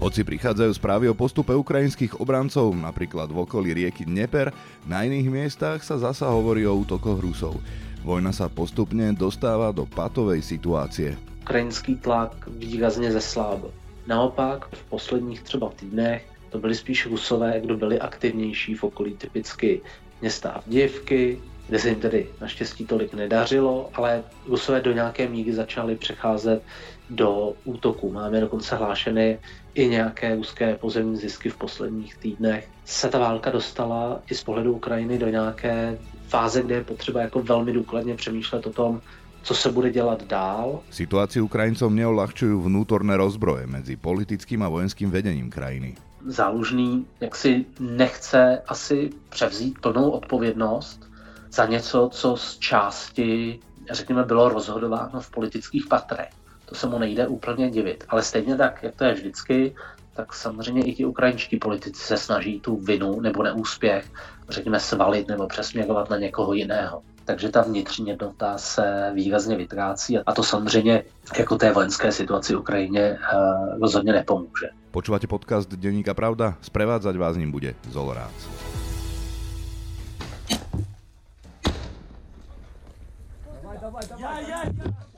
Hoci prichádzajú správy o postupe ukrajinských obrancov, napríklad v okolí rieky Dneper, na iných miestach sa zasa hovorí o útokoch Rusov. Vojna sa postupne dostáva do patovej situácie. Ukrajinský tlak výrazně zeslábil. Naopak v posledních třeba týdnech to byli spíš Rusové, kdo byli aktivnější v okolí typicky města Avděvky, kde se jim tedy naštěstí tolik nedařilo, ale Rusové do nějaké míry začali přecházet do útoku. Máme dokonce hlášeny i nějaké ruské pozemní zisky v posledních týdnech. Se ta válka dostala i z pohledu Ukrajiny do nějaké fáze, kde je potřeba jako velmi důkladně přemýšlet o tom, co se bude dělat dál. Situaci Ukrajincov neolahčujú vnútorné rozbroje mezi politickým a vojenským vedením krajiny. Zálužný jak si nechce asi převzít plnou odpovědnost za něco, co z části, řekněme, bylo rozhodováno v politických patrech. To se mu nejde úplně divit. Ale stejně tak, jak to je vždycky, tak samozřejmě i ti ukrajinští politici se snaží tu vinu nebo neúspěch, řekněme, svalit nebo přesměrovat na někoho jiného. Takže ta vnitřní jednota se výrazně vytrácí a to samozřejmě jako té vojenské situaci Ukrajině eh, rozhodně nepomůže. Počúvate podcast Denníka Pravda? Sprevádzať vás ním bude Zolorác. O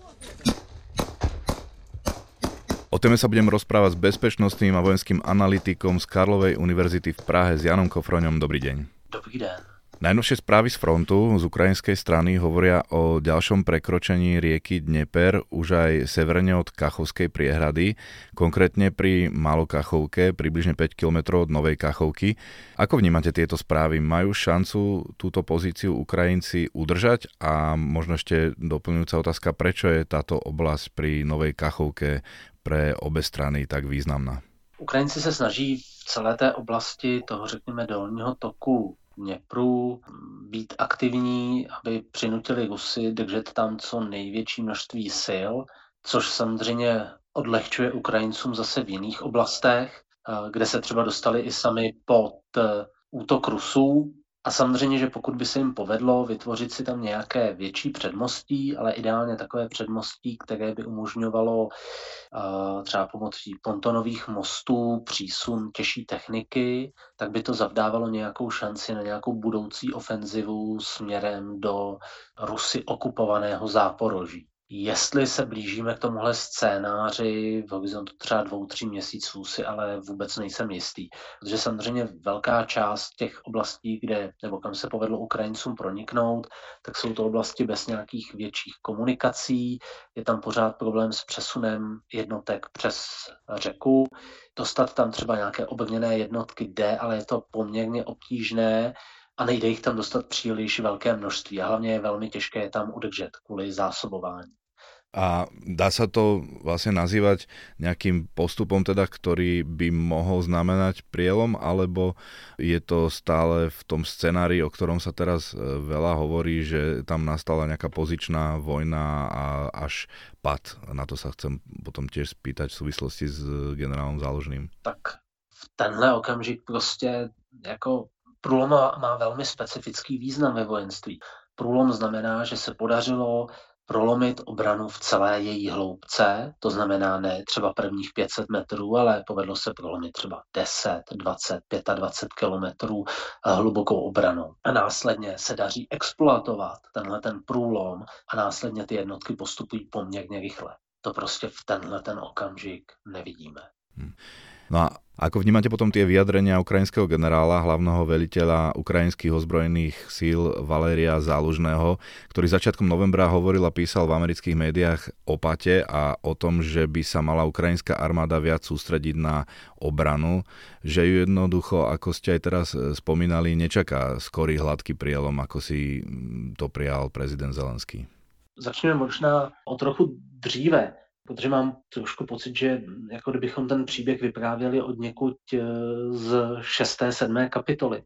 téme sa budem rozprávať s bezpečnostným a vojenským analytikom z Karlovej univerzity v Prahe s Janom Kofroňom. Dobrý deň. Dobrý den. Najnovšie správy z frontu z ukrajinskej strany hovoria o ďalšom prekročení rieky Dneper už aj severne od Kachovskej priehrady, konkrétne pri Malokachovke, približne 5 km od Novej Kachovky. Ako vnímate tieto správy? Majú šancu túto pozíciu Ukrajinci udržať? A možno ešte doplňujúca otázka, prečo je táto oblasť pri Novej Kachovke pre obe strany tak významná? Ukrajinci se snaží v celé té oblasti toho, řekněme, dolního toku Dněpru být aktivní, aby přinutili Rusy držet tam co největší množství sil, což samozřejmě odlehčuje Ukrajincům zase v jiných oblastech, kde se třeba dostali i sami pod eh, útok Rusů, a samozřejmě, že pokud by se jim povedlo vytvořit si tam nějaké větší předmostí, ale ideálně takové předmostí, které by umožňovalo uh, třeba pomocí pontonových mostů přísun těžší techniky, tak by to zavdávalo nějakou šanci na nějakou budoucí ofenzivu směrem do Rusy okupovaného záporoží. Jestli se blížíme k tomuhle scénáři v horizontu třeba dvou, tří měsíců si ale vůbec nejsem jistý. Protože samozřejmě velká část těch oblastí, kde, nebo kam se povedlo Ukrajincům proniknout, tak jsou to oblasti bez nějakých větších komunikací. Je tam pořád problém s přesunem jednotek přes řeku. Dostat tam třeba nějaké obevněné jednotky jde, ale je to poměrně obtížné a nejde jich tam dostat příliš velké množství a hlavně je velmi těžké je tam udržet kvůli zásobování. A dá sa to vlastne nazývať nejakým postupom, teda, ktorý by mohol znamenať prielom, alebo je to stále v tom scenári, o ktorom sa teraz e, veľa hovorí, že tam nastala nejaká pozičná vojna a až pad. Na to sa chcem potom tiež spýtať v súvislosti s generálom Záložným. Tak v tenhle okamžik prostě jako průlom má velmi specifický význam ve vojenství. Průlom znamená, že se podařilo prolomit obranu v celé její hloubce, to znamená ne třeba prvních 500 metrů, ale povedlo se prolomit třeba 10, 20, 25 kilometrů hlubokou obranou. A následně se daří exploatovat tenhle ten průlom a následně ty jednotky postupují poměrně rychle. To prostě v tenhle ten okamžik nevidíme. Hmm. No a ako vnímate potom tie vyjadrenia ukrajinského generála, hlavného veliteľa ukrajinských ozbrojených síl Valéria Zálužného, ktorý začiatkom novembra hovoril a písal v amerických médiách o pate a o tom, že by sa mala ukrajinská armáda viac sústrediť na obranu, že ju jednoducho, ako ste aj teraz spomínali, nečaká skorý hladký prielom, ako si to prijal prezident Zelenský. Začneme možná o trochu dříve protože mám trošku pocit, že jako kdybychom ten příběh vyprávěli od někud eh, z šesté, sedmé kapitoly.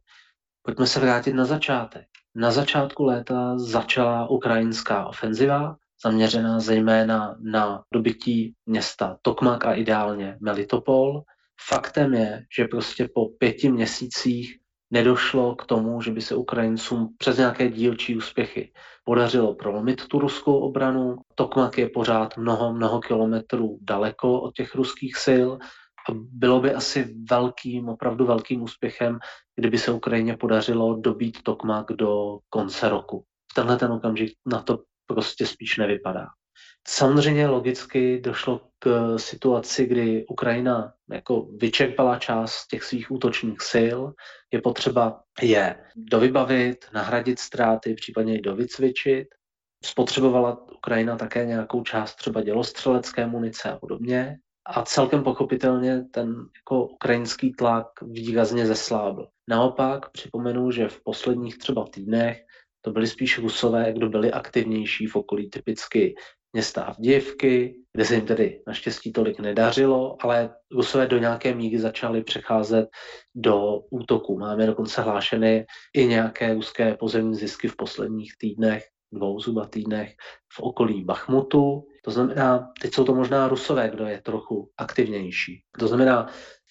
Pojďme se vrátit na začátek. Na začátku léta začala ukrajinská ofenziva, zaměřená zejména na dobytí města Tokmak a ideálně Melitopol. Faktem je, že prostě po pěti měsících nedošlo k tomu, že by se Ukrajincům přes nějaké dílčí úspěchy podařilo prolomit tu ruskou obranu. Tokmak je pořád mnoho, mnoho kilometrů daleko od těch ruských sil A bylo by asi velkým, opravdu velkým úspěchem, kdyby se Ukrajině podařilo dobít Tokmak do konce roku. V tenhle ten okamžik na to prostě spíš nevypadá. Samozřejmě logicky došlo k situaci, kdy Ukrajina jako vyčerpala část těch svých útočních sil. Je potřeba je dovybavit, nahradit ztráty, případně i dovycvičit. Spotřebovala Ukrajina také nějakou část třeba dělostřelecké munice a podobně. A celkem pochopitelně ten jako ukrajinský tlak výrazně zeslábil. Naopak připomenu, že v posledních třeba týdnech to byli spíš Rusové, kdo byli aktivnější v okolí typicky města Avdějevky, kde se jim tedy naštěstí tolik nedařilo, ale Rusové do nějaké míry začali přecházet do útoku. Máme dokonce hlášeny i nějaké ruské pozemní zisky v posledních týdnech, dvou zhruba týdnech v okolí Bachmutu. To znamená, teď jsou to možná Rusové, kdo je trochu aktivnější. To znamená,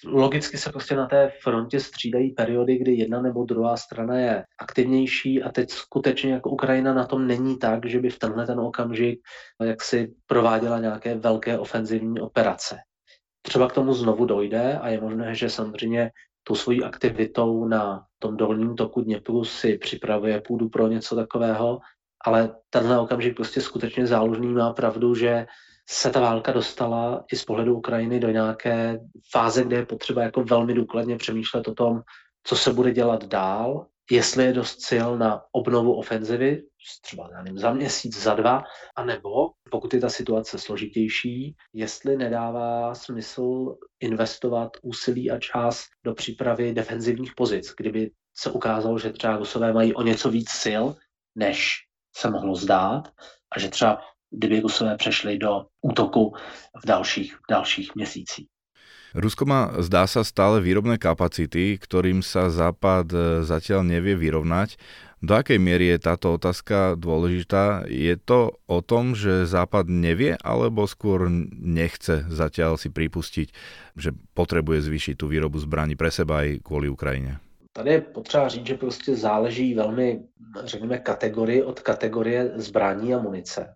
logicky se prostě na té frontě střídají periody, kdy jedna nebo druhá strana je aktivnější a teď skutečně jako Ukrajina na tom není tak, že by v tenhle ten okamžik jak si prováděla nějaké velké ofenzivní operace. Třeba k tomu znovu dojde a je možné, že samozřejmě tou svojí aktivitou na tom dolním toku Dněpru si připravuje půdu pro něco takového, ale tenhle okamžik prostě skutečně záložný má pravdu, že se ta válka dostala i z pohledu Ukrajiny do nějaké fáze, kde je potřeba jako velmi důkladně přemýšlet o tom, co se bude dělat dál, jestli je dost sil na obnovu ofenzivy, třeba nevím, za měsíc, za dva, anebo pokud je ta situace složitější, jestli nedává smysl investovat úsilí a čas do přípravy defenzivních pozic, kdyby se ukázalo, že třeba Rusové mají o něco víc sil, než se mohlo zdát a že třeba kdyby Rusové přešli do útoku v dalších, dalších měsících. Rusko má, zdá sa, stále výrobné kapacity, ktorým sa Západ e, zatiaľ nevie vyrovnať. Do akej miery je táto otázka dôležitá? Je to o tom, že Západ nevie, alebo skôr nechce zatiaľ si pripustiť, že potrebuje zvýšiť tú výrobu zbraní pre seba aj kvôli Ukrajine? Tady je potřeba říct, že prostě záleží velmi, řekněme, kategorii od kategorie zbraní a munice.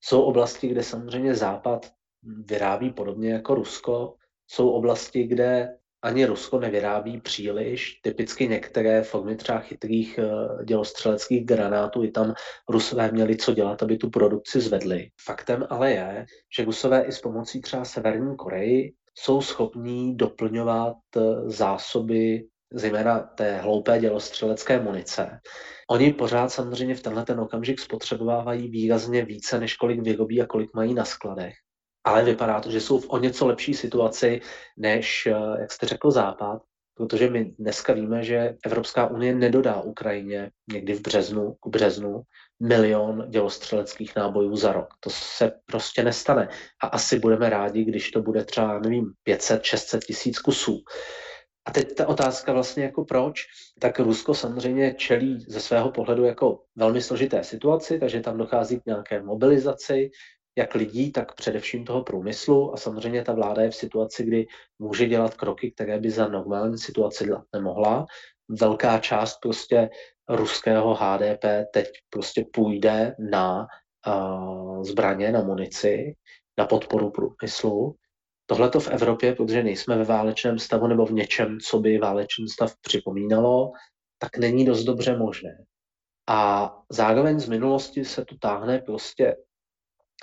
Jsou oblasti, kde samozřejmě Západ vyrábí podobně jako Rusko. Jsou oblasti, kde ani Rusko nevyrábí příliš. Typicky některé formy třeba chytrých eh, dělostřeleckých granátů, i tam Rusové měli co dělat, aby tu produkci zvedli. Faktem ale je, že Rusové i s pomocí třeba Severní Koreji jsou schopní doplňovat eh, zásoby zejména té hloupé dělostřelecké munice. Oni pořád samozřejmě v tenhle ten okamžik spotřebovávají výrazně více, než kolik vyrobí a kolik mají na skladech. Ale vypadá to, že jsou v o něco lepší situaci, než, eh, jak jste řekl, Západ, protože my dneska víme, že Evropská unie nedodá Ukrajině někdy v březnu, k březnu milion dělostřeleckých nábojů za rok. To se prostě nestane. A asi budeme rádi, když to bude třeba, nevím, 500-600 tisíc kusů. A teď ta otázka vlastně jako proč, tak Rusko samozřejmě čelí ze svého pohledu jako velmi složité situaci, takže tam dochází k nějaké mobilizaci, jak lidí, tak především toho průmyslu. A samozřejmě ta vláda je v situaci, kdy může dělat kroky, které by za normální situaci dělat nemohla. Velká část prostě ruského HDP teď prostě půjde na uh, zbraně, na munici, na podporu průmyslu Tohle to v Evropě, protože nejsme ve válečném stavu nebo v něčem, co by válečný stav připomínalo, tak není dost dobře možné. A zároveň z minulosti se tu táhne prostě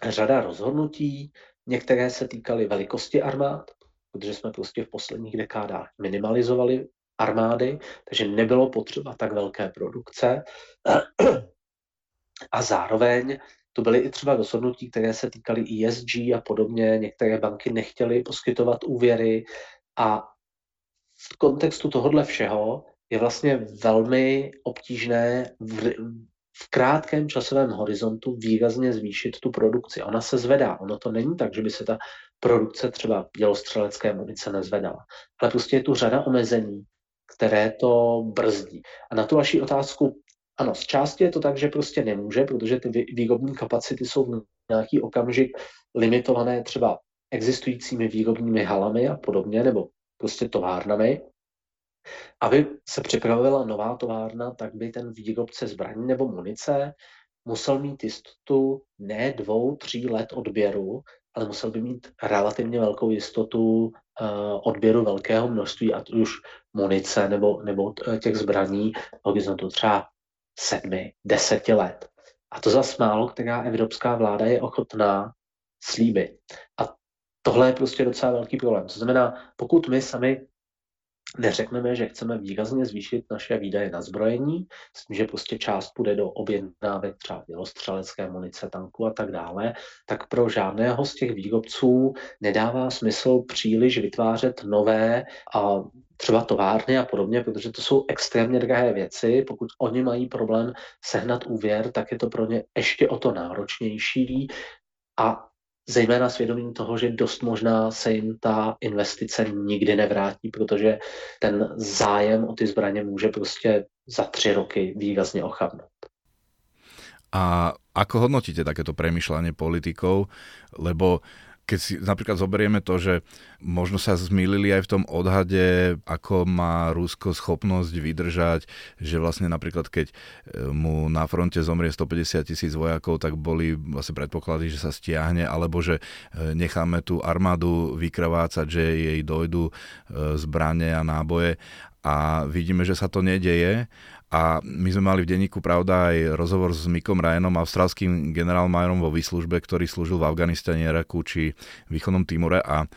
řada rozhodnutí, některé se týkaly velikosti armád, protože jsme prostě v posledních dekádách minimalizovali armády, takže nebylo potřeba tak velké produkce. A zároveň to byly i třeba rozhodnutí, které se týkaly ESG a podobně. Některé banky nechtěly poskytovat úvěry a v kontextu tohohle všeho je vlastně velmi obtížné v, v krátkém časovém horizontu výrazně zvýšit tu produkci. Ona se zvedá. Ono to není tak, že by se ta produkce třeba dělostřelecké munice nezvedala. Ale prostě je tu řada omezení, které to brzdí. A na tu vaši otázku, ano, z části je to tak, že prostě nemůže, protože ty výrobní kapacity jsou v nějaký okamžik limitované třeba existujícími výrobními halami a podobně, nebo prostě továrnami. Aby se připravila nová továrna, tak by ten výrobce zbraní nebo munice musel mít jistotu ne dvou, tří let odběru, ale musel by mít relativně velkou jistotu odběru velkého množství, ať už munice nebo, nebo těch zbraní horizontu třeba sedmi, deseti let. A to za málo, která evropská vláda je ochotná slíbit. A tohle je prostě docela velký problém. To znamená, pokud my sami neřekneme, že chceme výrazně zvýšit naše výdaje na zbrojení, s tím, že prostě část půjde do objednávek třeba dělostřelecké munice, tanku a tak dále, tak pro žádného z těch výrobců nedává smysl příliš vytvářet nové a třeba továrny a podobně, protože to jsou extrémně drahé věci. Pokud oni mají problém sehnat úvěr, tak je to pro ně ještě o to náročnější a zejména svědomím toho, že dost možná se jim ta investice nikdy nevrátí, protože ten zájem o ty zbraně může prostě za tři roky výrazně ochabnout. A ako hodnotíte takéto premyšľanie politikov? Lebo keď si napríklad zoberieme to, že možno sa zmýlili aj v tom odhade, ako má Rusko schopnosť vydržať, že vlastne napríklad keď e, mu na fronte zomrie 150 tisíc vojakov, tak boli vlastne predpoklady, že sa stiahne, alebo že e, necháme tú armádu vykrvácať, že jej dojdu e, zbranie a náboje a vidíme, že sa to nedeje a my sme mali v denníku Pravda aj rozhovor s Mikom Ryanom, austrálským generálmajorom vo výslužbe, ktorý slúžil v Afganistane, Iraku či východnom Timore a e,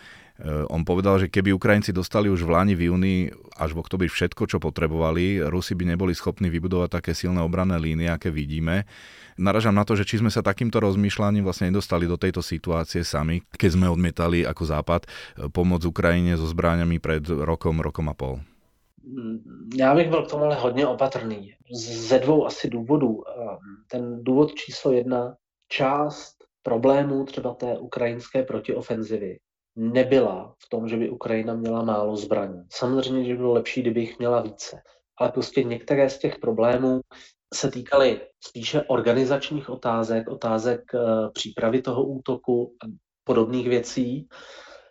on povedal, že keby Ukrajinci dostali už v Lani, v júni až v oktobri všetko, čo potrebovali, Rusi by neboli schopní vybudovať také silné obranné línie, aké vidíme. Naražam na to, že či sme sa takýmto rozmýšľaním vlastne nedostali do tejto situácie sami, keď sme odmietali ako Západ e, pomoc Ukrajine so zbráňami pred rokom, rokom a pol. Mm, já bych byl k tomu ale hodně opatrný. Ze dvou asi důvodů. Ehm, ten důvod číslo jedna, část problémů třeba té ukrajinské protiofenzivy nebyla v tom, že by Ukrajina měla málo zbraní. Samozřejmě, že by bylo lepší, kdyby jich měla více. Ale prostě některé z těch problémů se týkaly spíše organizačních otázek, otázek eh, přípravy toho útoku a podobných věcí,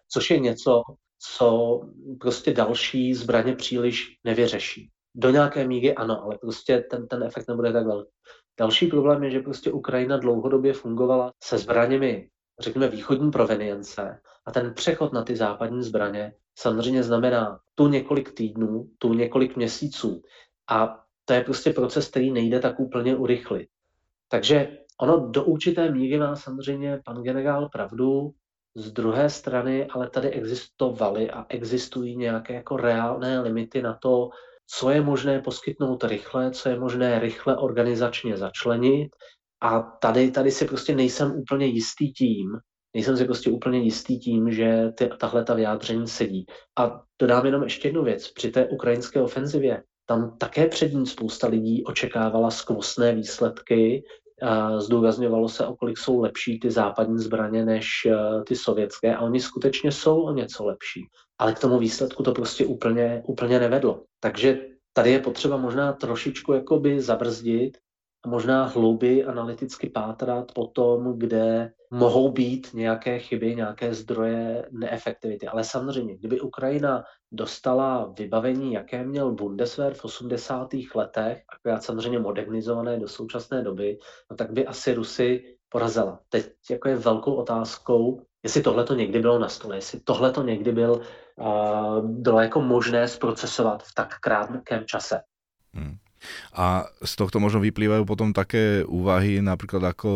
což je něco, co prostě další zbraně příliš nevyřeší. Do nějaké míry ano, ale prostě ten, ten efekt nebude tak velký. Další problém je, že prostě Ukrajina dlouhodobě fungovala se zbraněmi, řekněme, východní provenience a ten přechod na ty západní zbraně samozřejmě znamená tu několik týdnů, tu několik měsíců a to je prostě proces, který nejde tak úplně urychlit. Takže ono do určité míry má samozřejmě pan generál pravdu, z druhé strany ale tady existovaly a existují nějaké jako reálné limity na to, co je možné poskytnout rychle, co je možné rychle organizačně začlenit. A tady, tady si prostě nejsem úplně jistý tím, nejsem si prostě úplně jistý tím, že ty, tahle ta vyjádření sedí. A dodám jenom ještě jednu věc. Při té ukrajinské ofenzivě tam také před ní spousta lidí očekávala skvostné výsledky, zdůrazňovalo se, o kolik jsou lepší ty západní zbraně než eh, ty sovětské a oni skutečně jsou o něco lepší. Ale k tomu výsledku to prostě úplně, úplně nevedlo. Takže tady je potřeba možná trošičku jakoby zabrzdit a možná hlouběji analyticky pátrat po tom, kde mohou být nějaké chyby, nějaké zdroje neefektivity. Ale samozřejmě, kdyby Ukrajina dostala vybavení, jaké měl Bundeswehr v 80. letech, akorát samozřejmě modernizované do současné doby, no tak by asi Rusy porazila. Teď jako je velkou otázkou, jestli tohle to někdy bylo na stole, jestli tohle to někdy byl, uh, bylo jako možné zprocesovat v tak krátkém čase. Hmm. A z tohto možno vyplývajú potom také úvahy, napríklad ako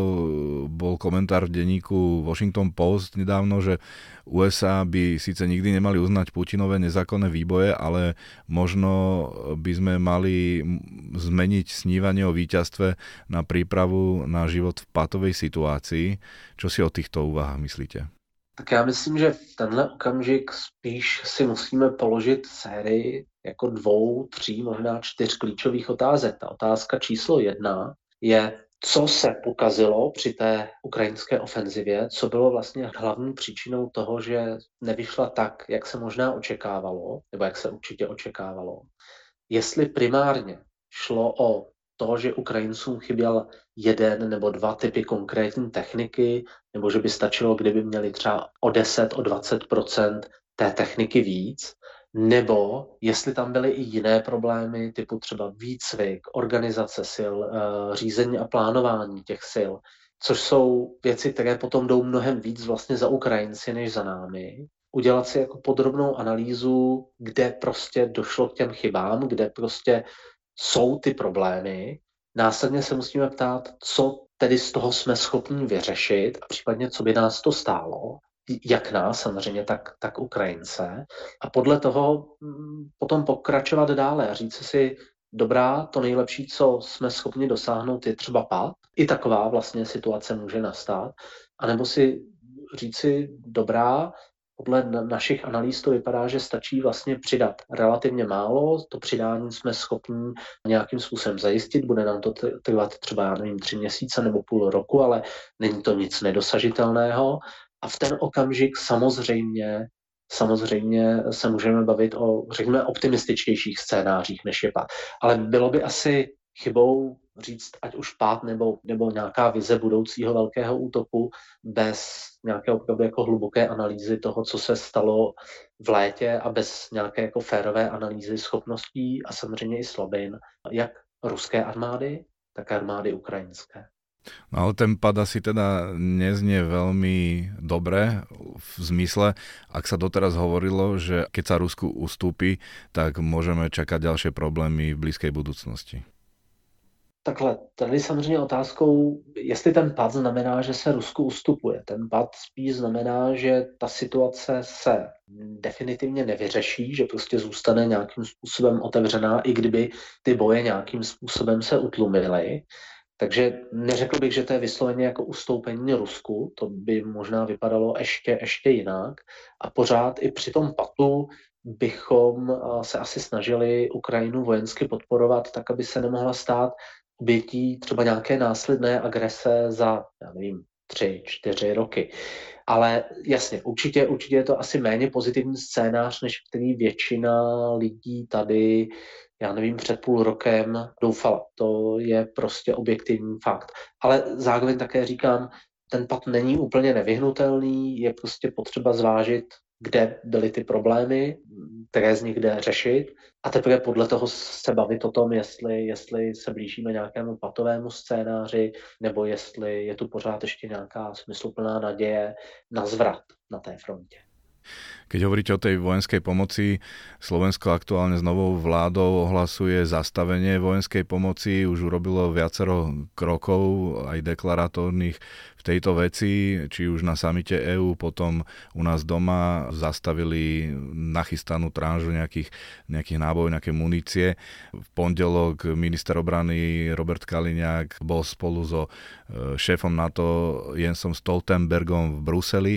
bol komentár v denníku Washington Post nedávno, že USA by síce nikdy nemali uznať Putinové nezákonné výboje, ale možno by sme mali zmeniť snívanie o víťazstve na prípravu na život v patovej situácii. Čo si o týchto úvahách myslíte? Tak já myslím, že v tenhle okamžik spíš si musíme položit sérii jako dvou, tří, možná čtyř klíčových otázek. Ta otázka číslo jedna je, co se pokazilo při té ukrajinské ofenzivě, co bylo vlastně hlavní příčinou toho, že nevyšla tak, jak se možná očekávalo, nebo jak se určitě očekávalo. Jestli primárně šlo o to, že Ukrajincům chyběl jeden nebo dva typy konkrétní techniky, nebo že by stačilo, kdyby měli třeba o 10, o 20% té techniky víc, nebo jestli tam byly i jiné problémy, typu třeba výcvik, organizace sil, eh, řízení a plánování těch sil, což jsou věci, které potom jdou mnohem víc vlastně za Ukrajinci než za námi. Udělat si jako podrobnou analýzu, kde prostě došlo k těm chybám, kde prostě jsou ty problémy. Následně se musíme ptát, co tedy z toho jsme schopni vyřešit a případně, co by nás to stálo jak nás samozřejmě, tak, tak Ukrajince. A podle toho mm, potom pokračovat dále a říct si, dobrá, to nejlepší, co jsme schopni dosáhnout, je třeba pad. I taková vlastně situace může nastat. A nebo si říci, dobrá, podle našich analýz to vypadá, že stačí vlastně přidat relativně málo. To přidání jsme schopni nějakým způsobem zajistit. Bude nám to trvat třeba, já nevím, tři měsíce nebo půl roku, ale není to nic nedosažitelného. A v ten okamžik samozřejmě Samozřejmě se můžeme bavit o, řekněme, optimističtějších scénářích, než je pát. Ale bylo by asi chybou říct, ať už pát nebo, nebo nějaká vize budoucího velkého útoku bez nějaké opravdu jako hluboké analýzy toho, co se stalo v létě a bez nějaké jako férové analýzy schopností a samozřejmě i slabin, jak ruské armády, tak armády ukrajinské. No ale ten pad asi teda neznie veľmi dobre v zmysle, ak sa doteraz hovorilo, že keď sa Rusku ustúpi, tak môžeme čakať ďalšie problémy v blízkej budúcnosti. Takhle, tady samozřejmě otázkou, jestli ten pad znamená, že se Rusku ustupuje. Ten pad spíš znamená, že ta situace se definitivně nevyřeší, že prostě zůstane nějakým způsobem otevřená, i kdyby ty boje nějakým způsobem se utlumily. Takže neřekl bych, že to je vysloveně jako ustoupení Rusku, to by možná vypadalo ještě, ještě jinak. A pořád i při tom patu bychom se asi snažili Ukrajinu vojensky podporovat tak, aby se nemohla stát obětí třeba nějaké následné agrese za, já nevím, tři, čtyři roky. Ale jasně, určitě, určitě je to asi méně pozitivní scénář, než který většina lidí tady já nevím, před půl rokem doufala. To je prostě objektivní fakt. Ale zároveň také říkám, ten pad není úplně nevyhnutelný, je prostě potřeba zvážit, kde byly ty problémy, které z nich jde řešit a teprve podle toho se bavit o tom, jestli, jestli se blížíme nějakému patovému scénáři nebo jestli je tu pořád ještě nějaká smysluplná naděje na zvrat na té frontě. Keď hovoríte o tej vojenskej pomoci, Slovensko aktuálne s novou vládou ohlasuje zastavenie vojenskej pomoci, už urobilo viacero krokov, aj deklaratórnych v tejto veci, či už na samite EÚ, potom u nás doma zastavili nachystanú tranžu nejakých, nejakých nábojov, nejaké munície. V pondelok minister obrany Robert Kaliňák bol spolu so e, šéfom NATO Jensom Stoltenbergom v Bruseli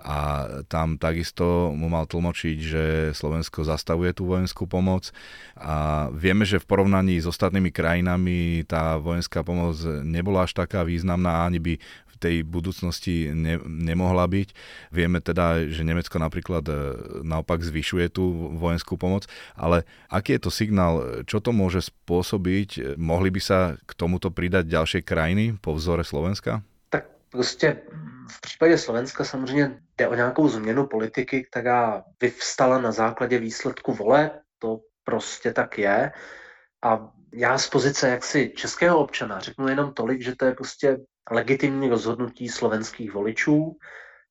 a tam takisto mu mal tlmočiť, že Slovensko zastavuje tú vojenskú pomoc a vieme, že v porovnaní s ostatnými krajinami tá vojenská pomoc nebola až taká významná, ani by v tej budúcnosti ne, nemohla byť. Vieme teda, že Nemecko napríklad e, naopak zvyšuje tú vojenskú pomoc, ale aký je to signál, čo to môže spôsobiť? Mohli by sa k tomuto pridať ďalšie krajiny po vzore Slovenska? Prostě v případě Slovenska samozřejmě jde o nějakou změnu politiky, která vyvstala na základě výsledku vole. To prostě tak je. A já z pozice jaksi českého občana řeknu jenom tolik, že to je prostě legitimní rozhodnutí slovenských voličů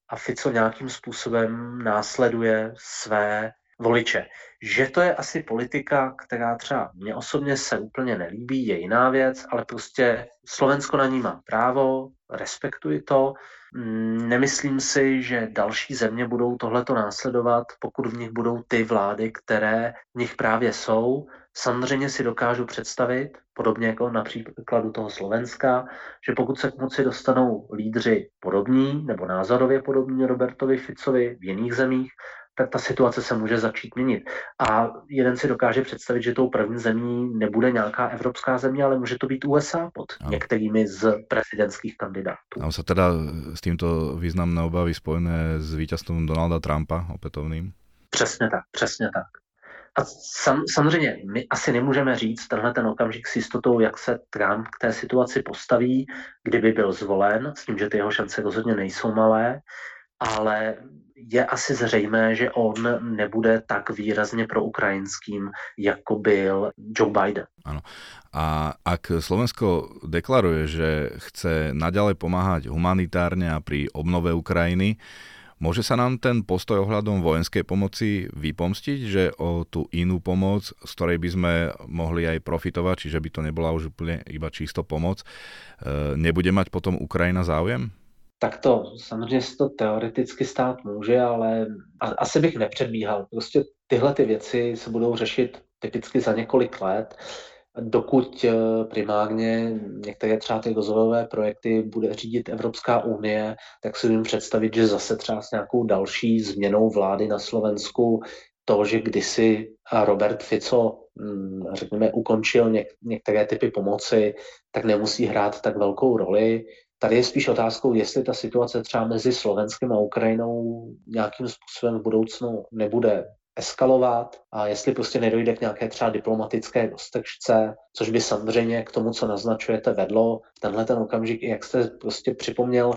a Fico nějakým způsobem následuje své voliče. Že to je asi politika, která třeba mě osobně se úplně nelíbí, je jiná věc, ale prostě Slovensko na ní má právo, respektuji to. Mm, nemyslím si, že další země budou tohleto následovat, pokud v nich budou ty vlády, které v nich právě jsou. Samozřejmě si dokážu představit, podobně jako na příkladu toho Slovenska, že pokud se k moci dostanou lídři podobní nebo názorově podobní Robertovi Ficovi v jiných zemích, tak ta situace se může začít měnit. A jeden si dokáže představit, že tou první zemí nebude nějaká evropská země, ale může to být USA pod no. některými z prezidentských kandidátů. A se teda s tímto významné obavy spojené s vítězstvím Donalda Trumpa opätovným? Přesně tak, přesně tak. A sam, samozřejmě my asi nemůžeme říct tenhle ten okamžik s jistotou, jak se Trump k té situaci postaví, kdyby byl zvolen, s tím, že ty jeho šance rozhodně nejsou malé, ale je asi zřejmé, že on nebude tak výrazně pro ukrajinským, jako byl Joe Biden. Ano. A ak Slovensko deklaruje, že chce naďalej pomáhať humanitárne a pri obnove Ukrajiny, Môže sa nám ten postoj ohľadom vojenskej pomoci vypomstiť, že o tú inú pomoc, z ktorej by mohli aj profitovať, čiže by to nebola už úplne iba čisto pomoc, e, nebude mať potom Ukrajina záujem? Tak to samozřejmě se to teoreticky stát může, ale asi bych nepředbíhal. Prostě tyhle ty věci se budou řešit typicky za několik let dokud eh, primárně některé třeba ty rozvojové projekty bude řídit Evropská unie, tak si můžu představit, že zase třeba s nějakou další změnou vlády na Slovensku to, že kdysi Robert Fico, hm, řekněme, ukončil něk- některé typy pomoci, tak nemusí hrát tak velkou roli. Tady je spíš otázkou, jestli ta situace třeba mezi Slovenskem a Ukrajinou nějakým způsobem v budoucnu nebude eskalovat a jestli prostě nedojde k nějaké třeba diplomatické dostečce, což by samozřejmě k tomu, co naznačujete, vedlo. Tenhle ten okamžik, jak jste prostě připomněl,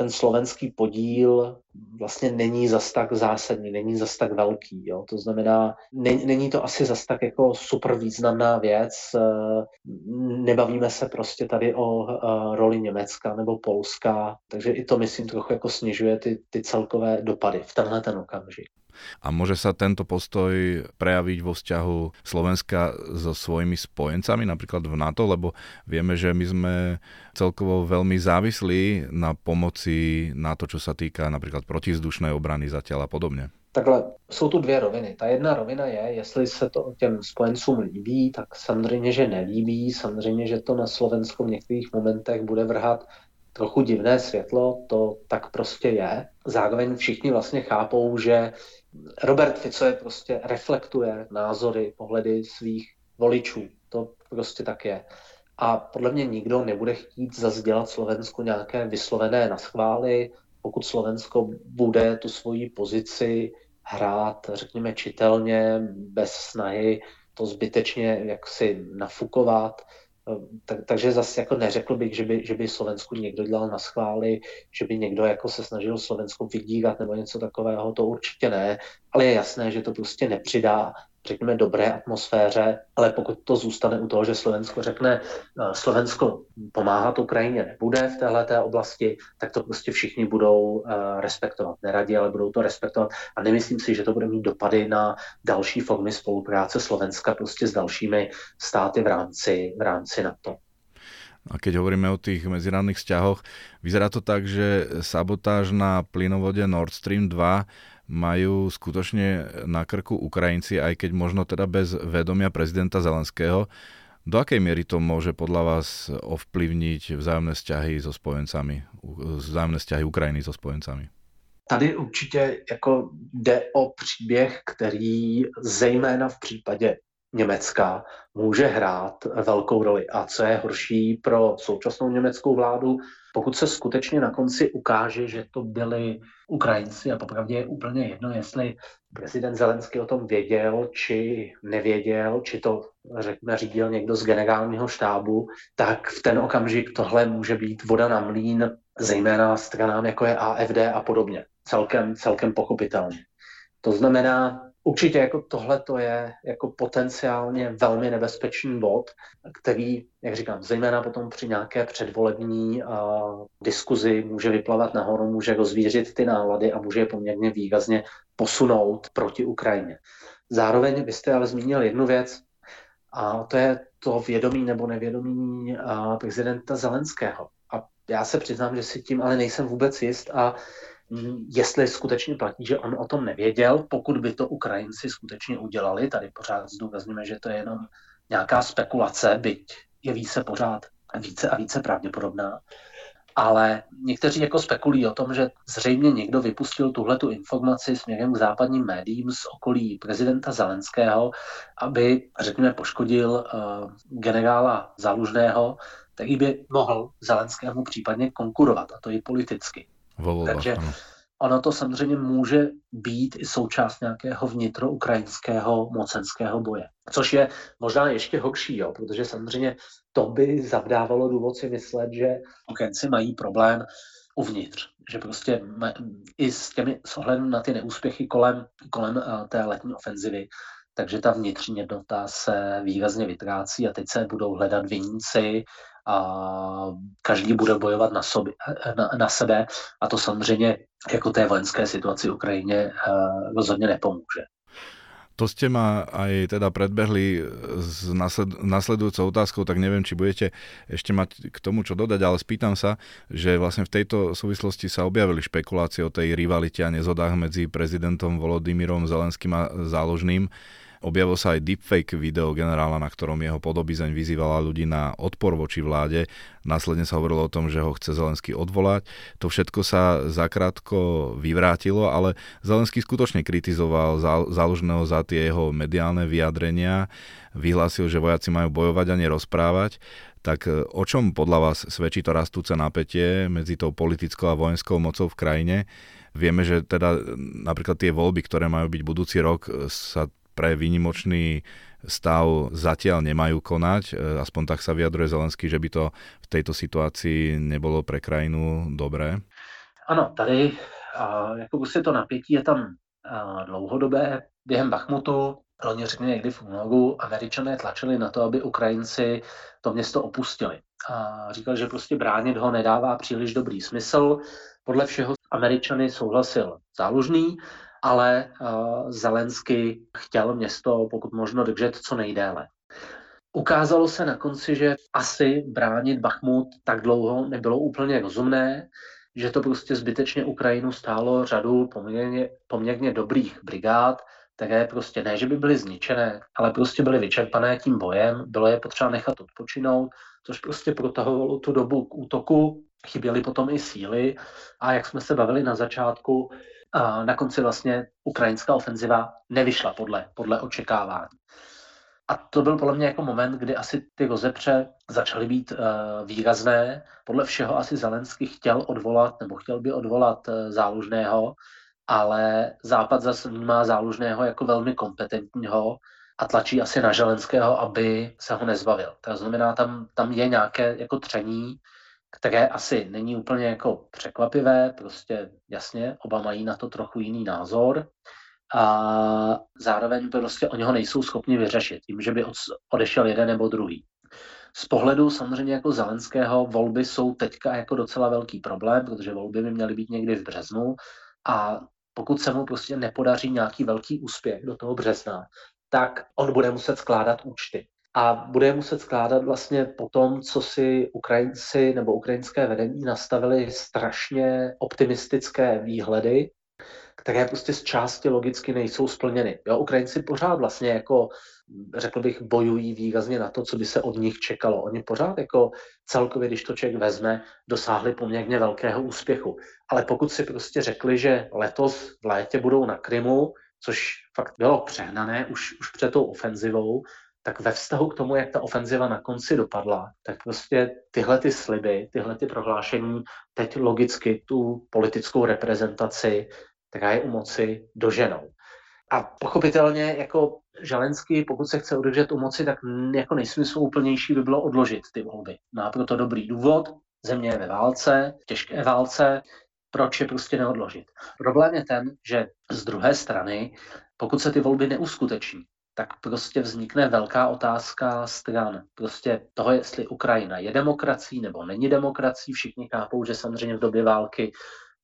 ten slovenský podíl vlastně není zas tak zásadní, není zas tak velký. Jo? To znamená, ne, není to asi zas tak jako super významná věc. Eh, nebavíme se prostě tady o eh, roli Německa nebo Polska, takže i to, myslím, trochu jako snižuje ty, ty celkové dopady v tenhle ten okamžik. A môže sa tento postoj prejaviť vo vzťahu Slovenska so svojimi spojencami, napríklad v NATO, lebo vieme, že my sme celkovo veľmi závislí na pomoci NATO, čo sa týka napríklad protizdušnej obrany zatiaľ a podobne. Takhle, jsou tu dvě roviny. Ta jedna rovina je, jestli se to těm spojencům líbí, tak samozřejmě, že nelíbí. Samozřejmě, že to na Slovensku v některých momentech bude vrhat trochu divné světlo, to tak prostě je. Zároveň všichni vlastně chápou, že Robert Fico je prostě reflektuje názory, pohledy svých voličů. To prostě tak je. A podle mě nikdo nebude chtít zase dělat Slovensku nějaké vyslovené naschvály, pokud Slovensko bude tu svoji pozici hrát, řekněme, čitelně, bez snahy to zbytečně jaksi nafukovat, tak, takže zase jako neřekl bych, že by, že by Slovensku někdo dělal na schvály, že by někdo jako se snažil Slovensku vydírat nebo něco takového, to určitě ne, ale je jasné, že to prostě nepřidá řekněme, dobré atmosféře, ale pokud to zůstane u toho, že Slovensko řekne, eh, Slovensko pomáhat Ukrajině nebude v téhle oblasti, tak to prostě všichni budou eh, respektovat. Neradi, ale budou to respektovat. A nemyslím si, že to bude mít dopady na další formy spolupráce Slovenska prostě s dalšími státy v rámci, v rámci NATO. A keď hovoríme o tých medzinárodných vzťahoch, vyzerá to tak, že sabotáž na plynovode Nord Stream 2 majú skutočne na krku Ukrajinci, aj keď možno teda bez vedomia prezidenta Zelenského. Do akej miery to môže podľa vás ovplyvniť vzájomné vzťahy so spojencami, vzájomné vzťahy Ukrajiny so spojencami? Tady určitě jako jde o příběh, který zejména v případě Německa může hrát velkou roli. A co je horší pro současnou německou vládu, pokud se skutečně na konci ukáže, že to byli Ukrajinci a popravdě je úplně jedno, jestli prezident Zelenský o tom věděl, či nevěděl, či to, řekněme, řídil někdo z generálního štábu, tak v ten okamžik tohle může být voda na mlín, zejména stranám, jako je AFD a podobně. Celkem, celkem pochopitelně. To znamená, Určitě jako tohle to je jako potenciálně velmi nebezpečný bod, který, jak říkám, zejména potom při nějaké předvolební uh, diskuzi může vyplavat nahoru, může rozvířit ty nálady a může je poměrně výrazně posunout proti Ukrajině. Zároveň byste ale zmínil jednu věc, a to je to vědomí nebo nevědomí uh, prezidenta Zelenského. A já se přiznám, že si tím ale nejsem vůbec jist a jestli skutečně platí, že on o tom nevěděl, pokud by to Ukrajinci skutečně udělali, tady pořád zdůrazníme, že to je jenom nějaká spekulace, byť jeví se pořád více a více pravděpodobná, ale někteří jako spekulují o tom, že zřejmě někdo vypustil tuhle tu informaci směrem k západním médiím z okolí prezidenta Zelenského, aby, řekněme, poškodil uh, generála Zalužného, který by mohl Zelenskému případně konkurovat, a to i politicky. Volova, Takže ano. ono to samozřejmě může být i součást nějakého vnitroukrajinského mocenského boje. Což je možná ještě horší, jo, protože samozřejmě to by zavdávalo důvod si myslet, že Ukrajinci mají problém uvnitř. Že prostě i s těmi s ohledem na ty neúspěchy kolem, kolem uh, té letní ofenzivy, takže ta vnitřní jednota se výrazně vytrácí a teď se budou hledat viníci a každý bude bojovat na, sobě, na, na sebe a to samozřejmě jako té vojenské situaci Ukrajině uh, rozhodně nepomůže. To ste ma aj teda predbehli s nasledujúcou otázkou, tak neviem, či budete ešte mať k tomu čo dodať, ale spýtam sa, že vlastne v tejto súvislosti sa objavili špekulácie o tej rivalite a nezhodách medzi prezidentom Volodymyrom Zelenským a Záložným Objavil sa aj deepfake video generála, na ktorom jeho podobizeň vyzývala ľudí na odpor voči vláde. Následne sa hovorilo o tom, že ho chce Zelenský odvolať. To všetko sa zakrátko vyvrátilo, ale Zelenský skutočne kritizoval záložného za tie jeho mediálne vyjadrenia. Vyhlásil, že vojaci majú bojovať a nerozprávať. Tak e, o čom podľa vás svedčí to rastúce napätie medzi tou politickou a vojenskou mocou v krajine? Vieme, že teda napríklad tie voľby, ktoré majú byť budúci rok, e, sa pre výnimočný stav zatiaľ nemajú konať. E, aspoň tak sa vyjadruje Zelenský, že by to v tejto situaci nebolo pre krajinu dobré. Ano, tady jako prostě to napětí je tam dlouhodobé. Během Bachmutu, loni řekněme někdy v únoru, američané tlačili na to, aby Ukrajinci to město opustili. A říkal, že prostě bránit ho nedává příliš dobrý smysl. Podle všeho američany souhlasil zálužný, ale uh, Zelensky chtěl město pokud možno držet co nejdéle. Ukázalo se na konci, že asi bránit Bachmut tak dlouho nebylo úplně rozumné, že to prostě zbytečně Ukrajinu stálo řadu poměrně, poměrně dobrých brigád, které prostě ne, že by byly zničené, ale prostě byly vyčerpané tím bojem, bylo je potřeba nechat odpočinout, což prostě protahovalo tu dobu k útoku, chyběly potom i síly a jak jsme se bavili na začátku, a na konci vlastně ukrajinská ofenziva nevyšla podle, podle očekávání. A to byl podle mě jako moment, kdy asi ty rozepře začaly být uh, výrazné. Podle všeho asi Zelensky chtěl odvolat, nebo chtěl by odvolat uh, zálužného, ale Západ zase vnímá zálužného jako velmi kompetentního a tlačí asi na Želenského, aby se ho nezbavil. To znamená, tam, tam je nějaké jako tření, které asi není úplně jako překvapivé, prostě jasně, oba mají na to trochu jiný názor a zároveň prostě oni ho nejsou schopni vyřešit tím, že by odešel jeden nebo druhý. Z pohledu samozřejmě jako Zelenského volby jsou teďka jako docela velký problém, protože volby by měly být někdy v březnu a pokud se mu prostě nepodaří nějaký velký úspěch do toho března, tak on bude muset skládat účty a bude muset skládat vlastně po tom, co si Ukrajinci nebo ukrajinské vedení nastavili strašně optimistické výhledy, které prostě z části logicky nejsou splněny. Jo, Ukrajinci pořád vlastně jako, řekl bych, bojují výrazně na to, co by se od nich čekalo. Oni pořád jako celkově, když to člověk vezme, dosáhli poměrně velkého úspěchu. Ale pokud si prostě řekli, že letos v létě budou na Krymu, což fakt bylo přehnané už, už před tou ofenzivou, tak ve vztahu k tomu, jak ta ofenziva na konci dopadla, tak prostě tyhle ty sliby, tyhle ty prohlášení teď logicky tu politickou reprezentaci, která je u moci, doženou. A pochopitelně jako Žalenský, pokud se chce udržet u moci, tak jako nejsmysluplnější by bylo odložit ty volby. Má proto dobrý důvod, země je ve válce, těžké válce, proč je prostě neodložit. Problém je ten, že z druhé strany, pokud se ty volby neuskuteční, tak prostě vznikne velká otázka stran. Prostě toho, jestli Ukrajina je demokracií nebo není demokracií. Všichni chápou, že samozřejmě v době války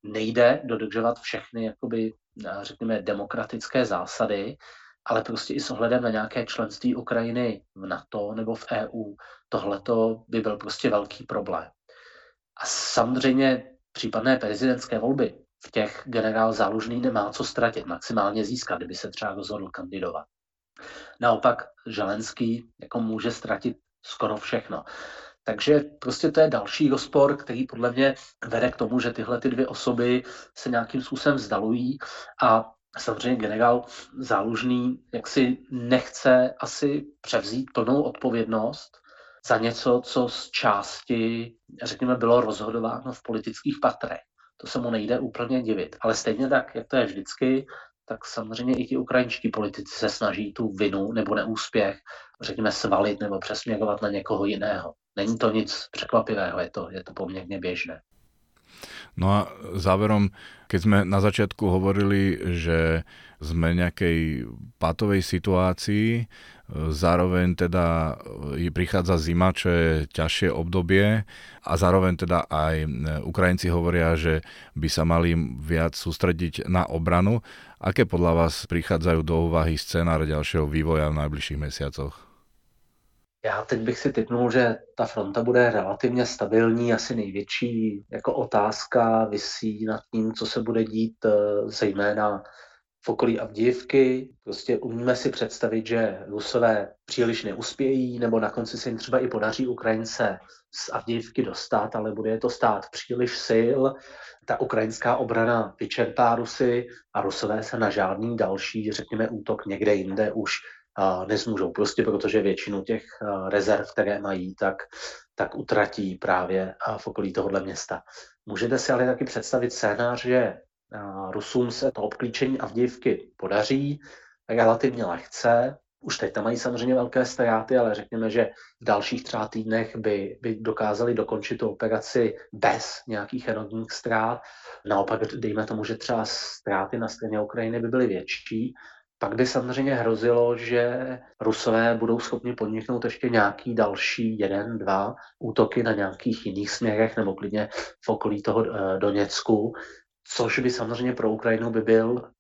nejde dodržovat všechny, jakoby, řekněme, demokratické zásady, ale prostě i s ohledem na nějaké členství Ukrajiny v NATO nebo v EU, tohleto by byl prostě velký problém. A samozřejmě případné prezidentské volby v těch generál Zálužný nemá co ztratit, maximálně získat, kdyby se třeba rozhodl kandidovat. Naopak Želenský jako může ztratit skoro všechno. Takže prostě to je další rozpor, který podle mě vede k tomu, že tyhle ty dvě osoby se nějakým způsobem vzdalují a samozřejmě generál Zálužný jaksi nechce asi převzít plnou odpovědnost za něco, co z části, řekněme, bylo rozhodováno v politických patrech. To se mu nejde úplně divit. Ale stejně tak, jak to je vždycky, tak samozřejmě i ti ukrajinští politici se snaží tu vinu nebo neúspěch, řekněme, svalit nebo přesměrovat na někoho jiného. Není to nic překvapivého, je to, je to poměrně běžné. No a záverom, keď sme na začiatku hovorili, že sme v nejakej patovej situácii, zároveň teda e, prichádza zima, čo je ťažšie obdobie a zároveň teda aj e, Ukrajinci hovoria, že by sa mali viac sústrediť na obranu. Aké podľa vás prichádzajú do úvahy scénáre ďalšieho vývoja v najbližších mesiacoch? Já teď bych si typnul, že ta fronta bude relativně stabilní. Asi největší jako otázka vysí nad tím, co se bude dít zejména v okolí Avdivky. Prostě umíme si představit, že Rusové příliš neuspějí, nebo na konci se jim třeba i podaří Ukrajince z Avdivky dostat, ale bude to stát příliš sil. Ta ukrajinská obrana vyčerpá Rusy a Rusové se na žádný další, řekněme, útok někde jinde už nezmůžou. Prostě protože většinu těch rezerv, které mají, tak, tak utratí právě v okolí tohohle města. Můžete si ale taky představit scénář, že Rusům se to obklíčení Avdivky podaří relativně lehce. Už teď tam mají samozřejmě velké ztráty, ale řekněme, že v dalších třeba týdnech by, by dokázali dokončit tu operaci bez nějakých enormních ztrát. Naopak, dejme tomu, že třeba ztráty na straně Ukrajiny by byly větší, pak by samozřejmě hrozilo, že Rusové budou schopni podniknout ještě nějaký další jeden, dva útoky na nějakých jiných směrech nebo klidně v okolí toho eh, Doněcku, což by samozřejmě pro Ukrajinu by byl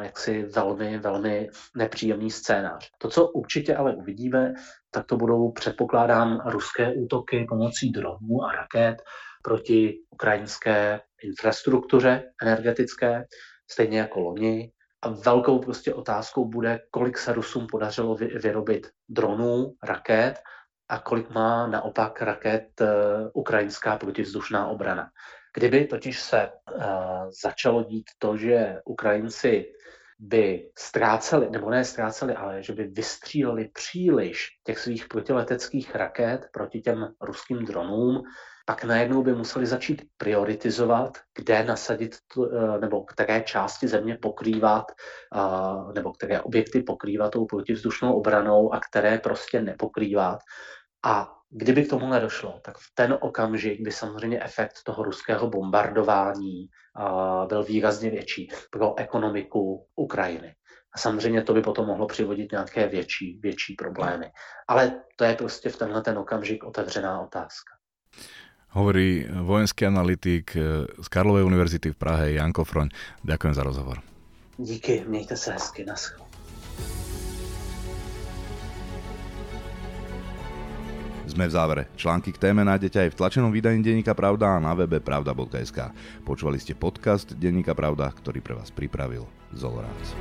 jaksi velmi, velmi nepříjemný scénář. To, co určitě ale uvidíme, tak to budou, předpokládám, ruské útoky pomocí dronů a raket proti ukrajinské infrastruktuře energetické, stejně jako loni, a velkou prostě otázkou bude, kolik se Rusům podařilo vyrobit dronů, raket a kolik má naopak raket uh, ukrajinská protivzdušná obrana. Kdyby totiž se uh, začalo dít to, že Ukrajinci by ztráceli, nebo ne ztráceli, ale že by vystříleli příliš těch svých protileteckých raket proti těm ruským dronům, pak najednou by museli začít prioritizovat, kde nasadit, eh, nebo které části země pokrývat, nebo které objekty pokrývat tou protivzdušnou obranou a které prostě nepokrývat. A kdyby k tomu nedošlo, tak v ten okamžik by samozřejmě efekt toho ruského bombardování byl výrazně větší pro ekonomiku Ukrajiny. A samozřejmě to by potom mohlo přivodit nějaké větší, větší problémy. Ale to je prostě v tenhle ten okamžik otevřená otázka. Hovorí vojenský analytik eh, z Karlovej univerzity v Prahe Janko Froň. Ďakujem za rozhovor. Díky, mějte se hezky, naschle. Sme v závere. Články k téme nájdete aj v tlačenom vydaní Denníka Pravda a na webe pravda.sk. Počúvali ste podcast Denníka Pravda, ktorý pre vás pripravil Zolorác.